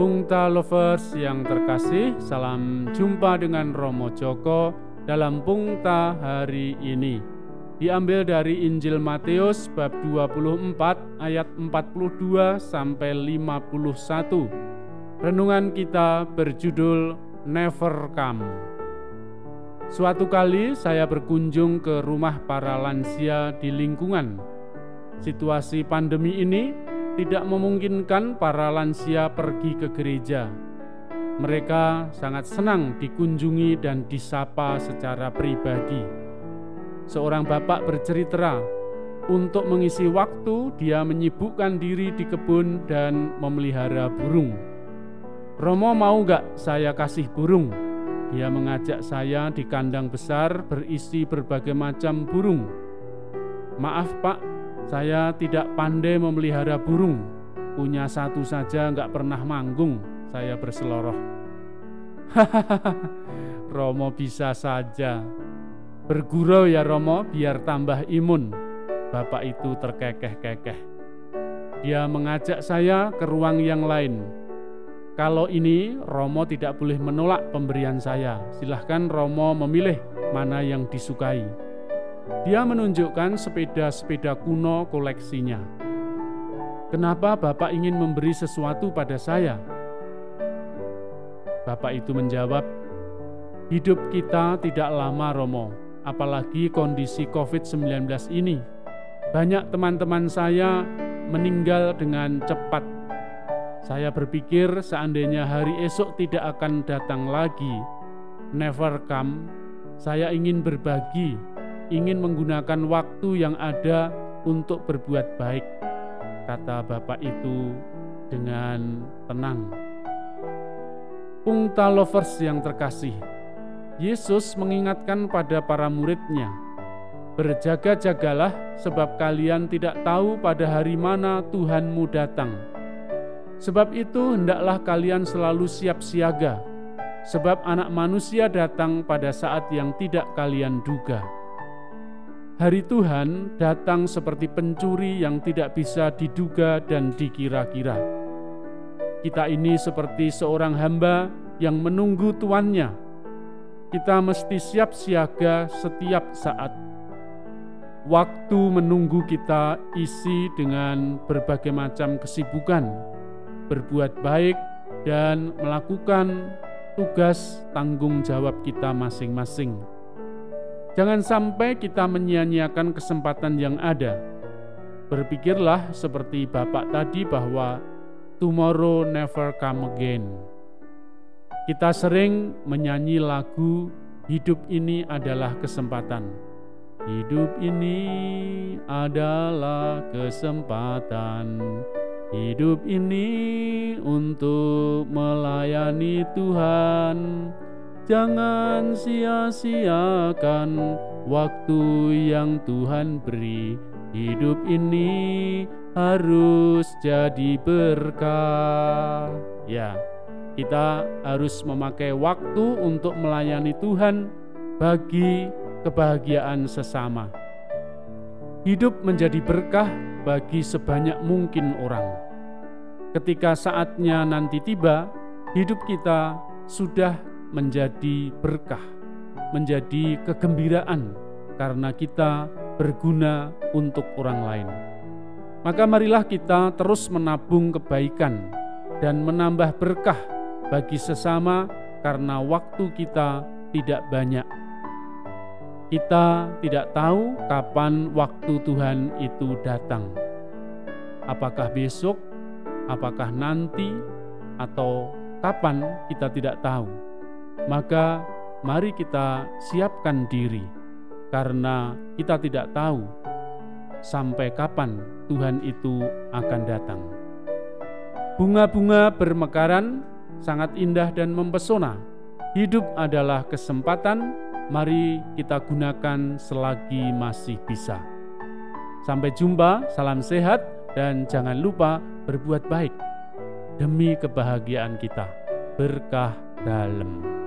Bungta Lovers yang terkasih, salam jumpa dengan Romo Joko dalam Bungta hari ini. Diambil dari Injil Matius bab 24 ayat 42 sampai 51. Renungan kita berjudul Never Come. Suatu kali saya berkunjung ke rumah para lansia di lingkungan. Situasi pandemi ini tidak memungkinkan para lansia pergi ke gereja. Mereka sangat senang dikunjungi dan disapa secara pribadi. Seorang bapak bercerita, untuk mengisi waktu dia menyibukkan diri di kebun dan memelihara burung. Romo mau gak saya kasih burung? Dia mengajak saya di kandang besar berisi berbagai macam burung. Maaf pak, saya tidak pandai memelihara burung, punya satu saja nggak pernah manggung, saya berseloroh. Hahaha, Romo bisa saja. Bergurau ya Romo biar tambah imun. Bapak itu terkekeh-kekeh. Dia mengajak saya ke ruang yang lain. Kalau ini Romo tidak boleh menolak pemberian saya. Silahkan Romo memilih mana yang disukai. Dia menunjukkan sepeda-sepeda kuno koleksinya. Kenapa Bapak ingin memberi sesuatu pada saya? Bapak itu menjawab, "Hidup kita tidak lama, Romo, apalagi kondisi COVID-19 ini. Banyak teman-teman saya meninggal dengan cepat. Saya berpikir seandainya hari esok tidak akan datang lagi, never come, saya ingin berbagi ingin menggunakan waktu yang ada untuk berbuat baik, kata bapak itu dengan tenang. Pungta lovers yang terkasih, Yesus mengingatkan pada para muridnya, Berjaga-jagalah sebab kalian tidak tahu pada hari mana Tuhanmu datang. Sebab itu hendaklah kalian selalu siap siaga, sebab anak manusia datang pada saat yang tidak kalian duga. Hari Tuhan datang seperti pencuri yang tidak bisa diduga dan dikira-kira. Kita ini seperti seorang hamba yang menunggu tuannya. Kita mesti siap siaga setiap saat. Waktu menunggu kita isi dengan berbagai macam kesibukan, berbuat baik, dan melakukan tugas tanggung jawab kita masing-masing. Jangan sampai kita menyia-nyiakan kesempatan yang ada. Berpikirlah seperti Bapak tadi bahwa tomorrow never come again. Kita sering menyanyi lagu hidup ini adalah kesempatan. Hidup ini adalah kesempatan. Hidup ini untuk melayani Tuhan. Jangan sia-siakan waktu yang Tuhan beri. Hidup ini harus jadi berkah. Ya, kita harus memakai waktu untuk melayani Tuhan bagi kebahagiaan sesama. Hidup menjadi berkah bagi sebanyak mungkin orang. Ketika saatnya nanti tiba, hidup kita sudah menjadi berkah, menjadi kegembiraan karena kita berguna untuk orang lain. Maka marilah kita terus menabung kebaikan dan menambah berkah bagi sesama karena waktu kita tidak banyak. Kita tidak tahu kapan waktu Tuhan itu datang. Apakah besok, apakah nanti, atau kapan kita tidak tahu maka mari kita siapkan diri, karena kita tidak tahu sampai kapan Tuhan itu akan datang. Bunga-bunga bermekaran sangat indah dan mempesona. Hidup adalah kesempatan, mari kita gunakan selagi masih bisa. Sampai jumpa, salam sehat, dan jangan lupa berbuat baik demi kebahagiaan kita. Berkah dalam.